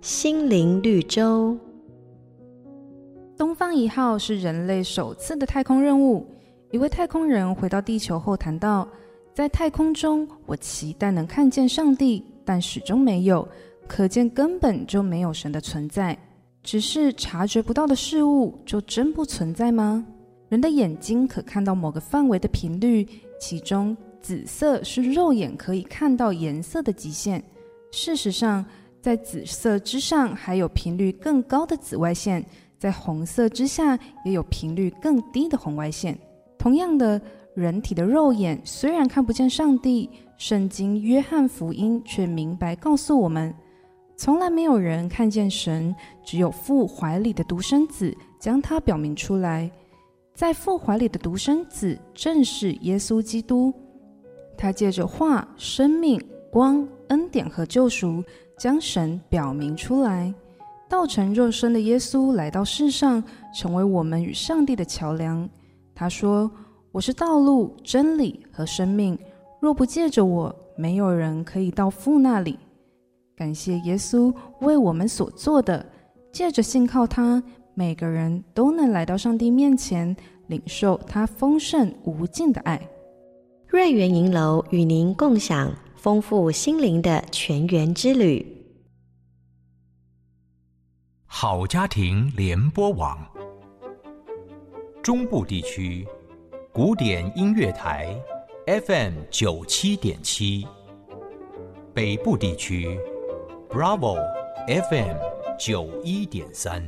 心灵绿洲。东方一号是人类首次的太空任务。一位太空人回到地球后谈到：“在太空中，我期待能看见上帝，但始终没有，可见根本就没有神的存在。只是察觉不到的事物，就真不存在吗？人的眼睛可看到某个范围的频率，其中紫色是肉眼可以看到颜色的极限。事实上，在紫色之上还有频率更高的紫外线，在红色之下也有频率更低的红外线。”同样的，人体的肉眼虽然看不见上帝，圣经约翰福音却明白告诉我们，从来没有人看见神，只有父怀里的独生子将他表明出来。在父怀里的独生子正是耶稣基督，他借着话、生命、光、恩典和救赎，将神表明出来。道成肉身的耶稣来到世上，成为我们与上帝的桥梁。他说：“我是道路、真理和生命，若不借着我，没有人可以到父那里。”感谢耶稣为我们所做的，借着信靠他，每个人都能来到上帝面前，领受他丰盛无尽的爱。瑞园银楼与您共享丰富心灵的全员之旅。好家庭联播网。中部地区古典音乐台 FM 九七点七，北部地区 Bravo FM 九一点三。